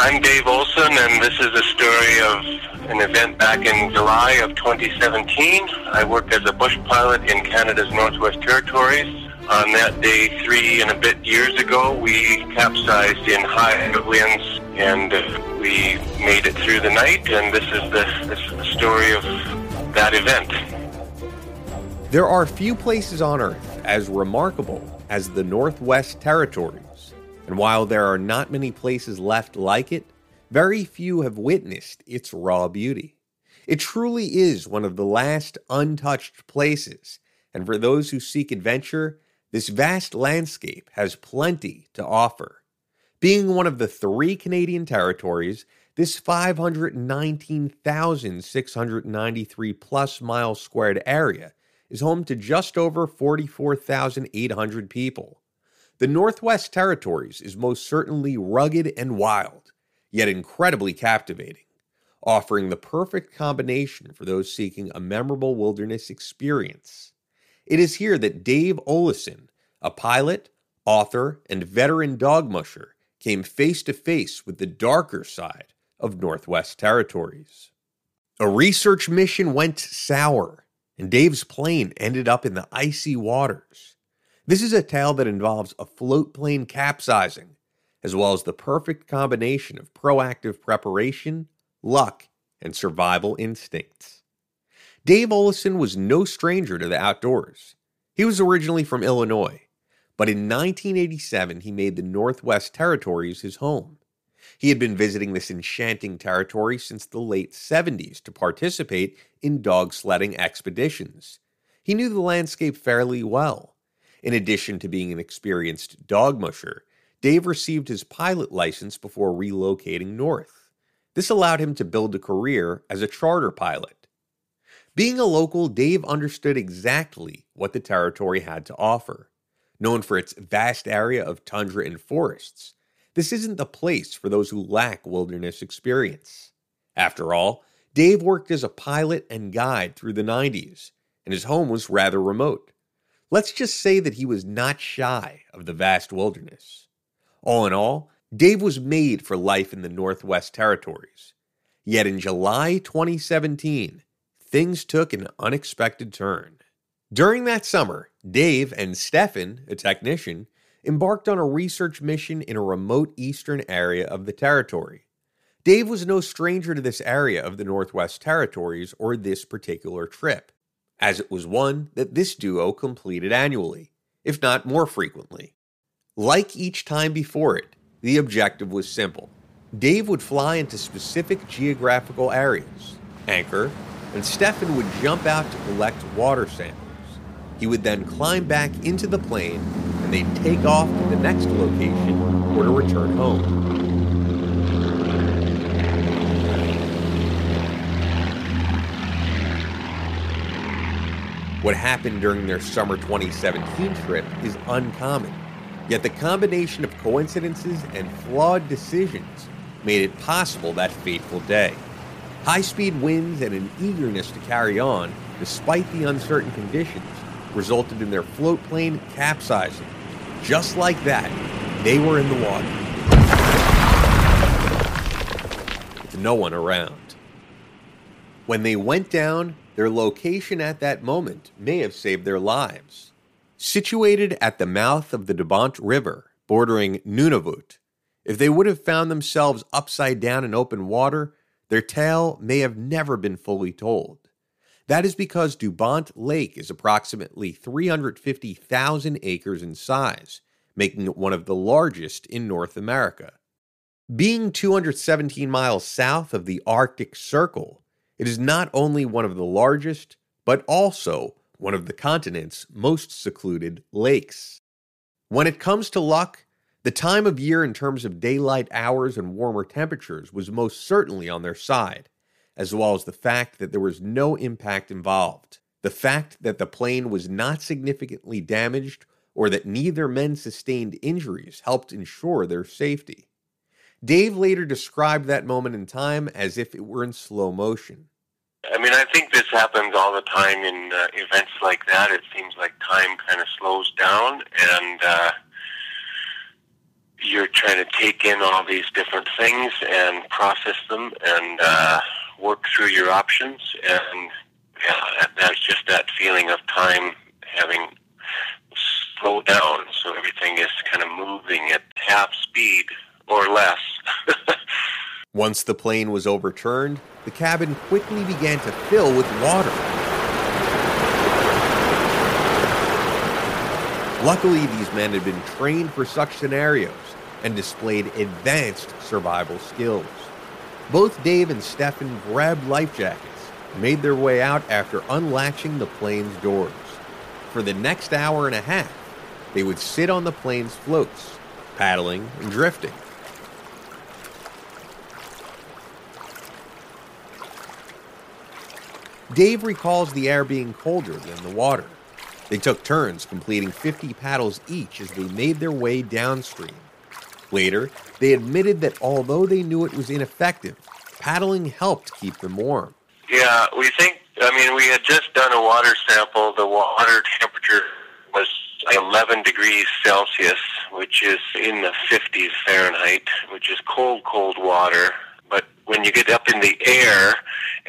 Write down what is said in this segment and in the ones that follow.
I'm Dave Olesen, and this is a story of an event back in July of 2017. I worked as a bush pilot in Canada's Northwest Territories. On that day, three and a bit years ago, we capsized in high winds, and uh, we made it through the night. And this is the, this is the story of that event. There are few places on Earth as remarkable as the Northwest Territories, and while there are not many places left like it, very few have witnessed its raw beauty. It truly is one of the last untouched places, and for those who seek adventure, this vast landscape has plenty to offer. Being one of the three Canadian territories, this 519,693 plus miles squared area is home to just over 44,800 people. The Northwest Territories is most certainly rugged and wild, yet incredibly captivating, offering the perfect combination for those seeking a memorable wilderness experience. It is here that Dave Olesen, a pilot, author, and veteran dog musher, came face to face with the darker side of Northwest Territories. A research mission went sour and Dave's plane ended up in the icy waters. This is a tale that involves a float plane capsizing, as well as the perfect combination of proactive preparation, luck, and survival instincts. Dave Olesen was no stranger to the outdoors. He was originally from Illinois, but in 1987 he made the Northwest Territories his home. He had been visiting this enchanting territory since the late 70s to participate in dog sledding expeditions. He knew the landscape fairly well. In addition to being an experienced dog musher, Dave received his pilot license before relocating north. This allowed him to build a career as a charter pilot. Being a local, Dave understood exactly what the territory had to offer. Known for its vast area of tundra and forests, this isn't the place for those who lack wilderness experience. After all, Dave worked as a pilot and guide through the 90s, and his home was rather remote. Let's just say that he was not shy of the vast wilderness. All in all, Dave was made for life in the Northwest Territories. Yet in July 2017, things took an unexpected turn. During that summer, Dave and Stefan, a technician, embarked on a research mission in a remote eastern area of the territory. Dave was no stranger to this area of the Northwest Territories or this particular trip, as it was one that this duo completed annually, if not more frequently. Like each time before it, the objective was simple. Dave would fly into specific geographical areas, anchor, and Stefan would jump out to collect water samples. He would then climb back into the plane and they'd take off to the next location or to return home. What happened during their summer 2017 trip is uncommon, yet the combination of coincidences and flawed decisions made it possible that fateful day. High speed winds and an eagerness to carry on, despite the uncertain conditions, resulted in their float plane capsizing. Just like that, they were in the water. With no one around. When they went down, their location at that moment may have saved their lives. Situated at the mouth of the Dubawnt River, bordering Nunavut, if they would have found themselves upside down in open water, their tale may have never been fully told. That is because Dubawnt Lake is approximately 350,000 acres in size, making it one of the largest in North America. Being 217 miles south of the Arctic Circle, it is not only one of the largest, but also one of the continent's most secluded lakes. When it comes to luck, the time of year in terms of daylight hours and warmer temperatures was most certainly on their side as well as the fact that there was no impact involved. The fact that the plane was not significantly damaged or that neither men sustained injuries helped ensure their safety. Dave later described that moment in time as if it were in slow motion. I mean, I think this happens all the time in uh, events like that. It seems like time kind of slows down, and uh, you're trying to take in all these different things and process them and uh, work through your options. And yeah, that's just that feeling of time having slowed down. So everything is kind of moving at half speed or less. Once the plane was overturned, the cabin quickly began to fill with water. Luckily, these men had been trained for such scenarios and displayed advanced survival skills. Both Dave and Stefan grabbed life jackets and made their way out after unlatching the plane's doors. For the next hour and a half, they would sit on the plane's floats, paddling and drifting. Dave recalls the air being colder than the water. They took turns completing 50 paddles each as they made their way downstream. Later, they admitted that although they knew it was ineffective, paddling helped keep them warm. Yeah, we think, I mean, we had just done a water sample. The water temperature was 11 degrees Celsius, which is in the 50s Fahrenheit, which is cold, cold water. But when you get up in the air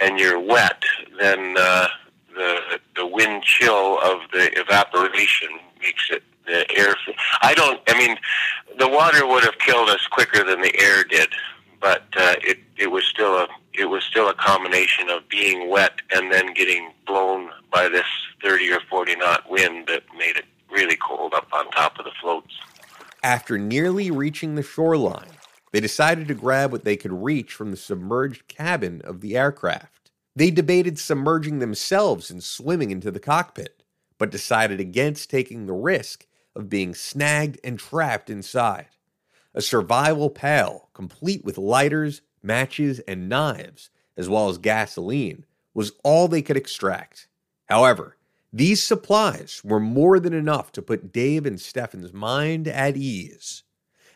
and you're wet, then uh, the the wind chill of the evaporation makes it the air. I don't. I mean, the water would have killed us quicker than the air did, but uh, it it was still a it was still a combination of being wet and then getting blown by this thirty or forty knot wind that made it really cold up on top of the floats. After nearly reaching the shoreline, they decided to grab what they could reach from the submerged cabin of the aircraft. They debated submerging themselves and swimming into the cockpit, but decided against taking the risk of being snagged and trapped inside. A survival pail, complete with lighters, matches, and knives, as well as gasoline, was all they could extract. However, these supplies were more than enough to put Dave and Stefan's mind at ease.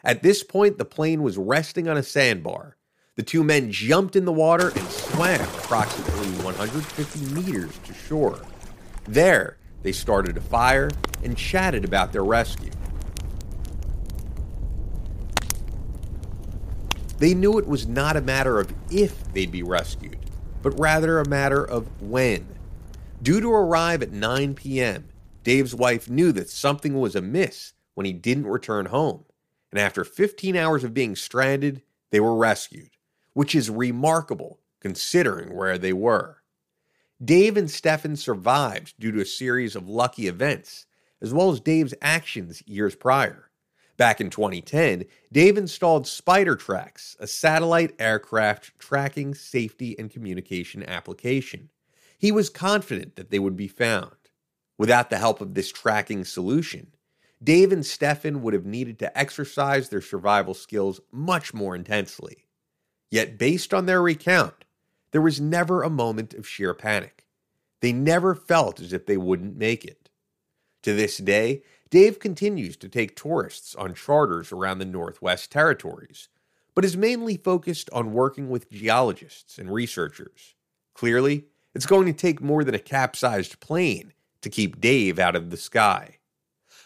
At this point, the plane was resting on a sandbar. The two men jumped in the water and swam approximately 150 meters to shore. There, they started a fire and chatted about their rescue. They knew it was not a matter of if they'd be rescued, but rather a matter of when. Due to arrive at 9 p.m., Dave's wife knew that something was amiss when he didn't return home, and after 15 hours of being stranded, they were rescued, which is remarkable considering where they were. Dave and Stefan survived due to a series of lucky events, as well as Dave's actions years prior. Back in 2010, Dave installed Spidertracks, a satellite aircraft tracking, safety, and communication application. He was confident that they would be found. Without the help of this tracking solution, Dave and Stefan would have needed to exercise their survival skills much more intensely. Yet, based on their recount, there was never a moment of sheer panic. They never felt as if they wouldn't make it. To this day, Dave continues to take tourists on charters around the Northwest Territories, but is mainly focused on working with geologists and researchers. Clearly, it's going to take more than a capsized plane to keep Dave out of the sky.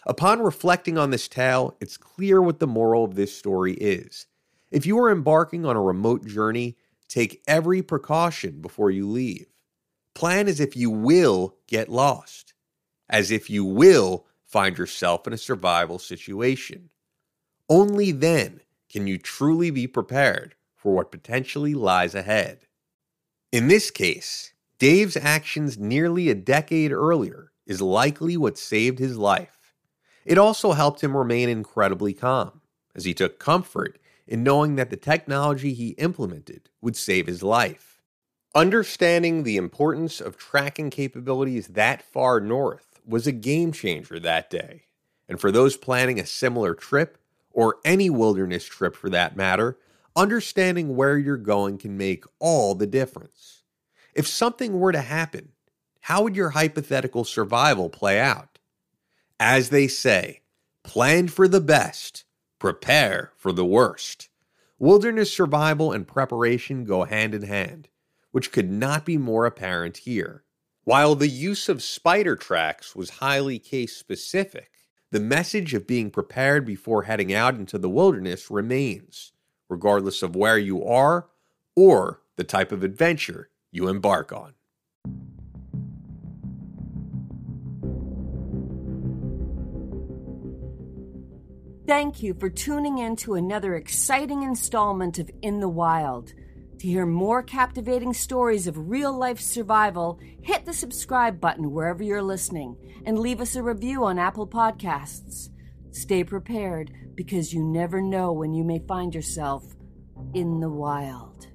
Upon reflecting on this tale, it's clear what the moral of this story is. If you are embarking on a remote journey, Take every precaution before you leave. Plan as if you will get lost, as if you will find yourself in a survival situation. Only then can you truly be prepared for what potentially lies ahead. In this case, Dave's actions nearly a decade earlier is likely what saved his life. It also helped him remain incredibly calm, as he took comfort in knowing that the technology he implemented would save his life. Understanding the importance of tracking capabilities that far north was a game changer that day. And for those planning a similar trip, or any wilderness trip for that matter, understanding where you're going can make all the difference. If something were to happen, how would your hypothetical survival play out? As they say, plan for the best prepare for the worst. Wilderness survival and preparation go hand in hand, which could not be more apparent here. While the use of Spidertracks was highly case specific, the message of being prepared before heading out into the wilderness remains, regardless of where you are or the type of adventure you embark on. Thank you for tuning in to another exciting installment of In the Wild. To hear more captivating stories of real life survival, hit the subscribe button wherever you're listening and leave us a review on Apple Podcasts. Stay prepared because you never know when you may find yourself in the wild.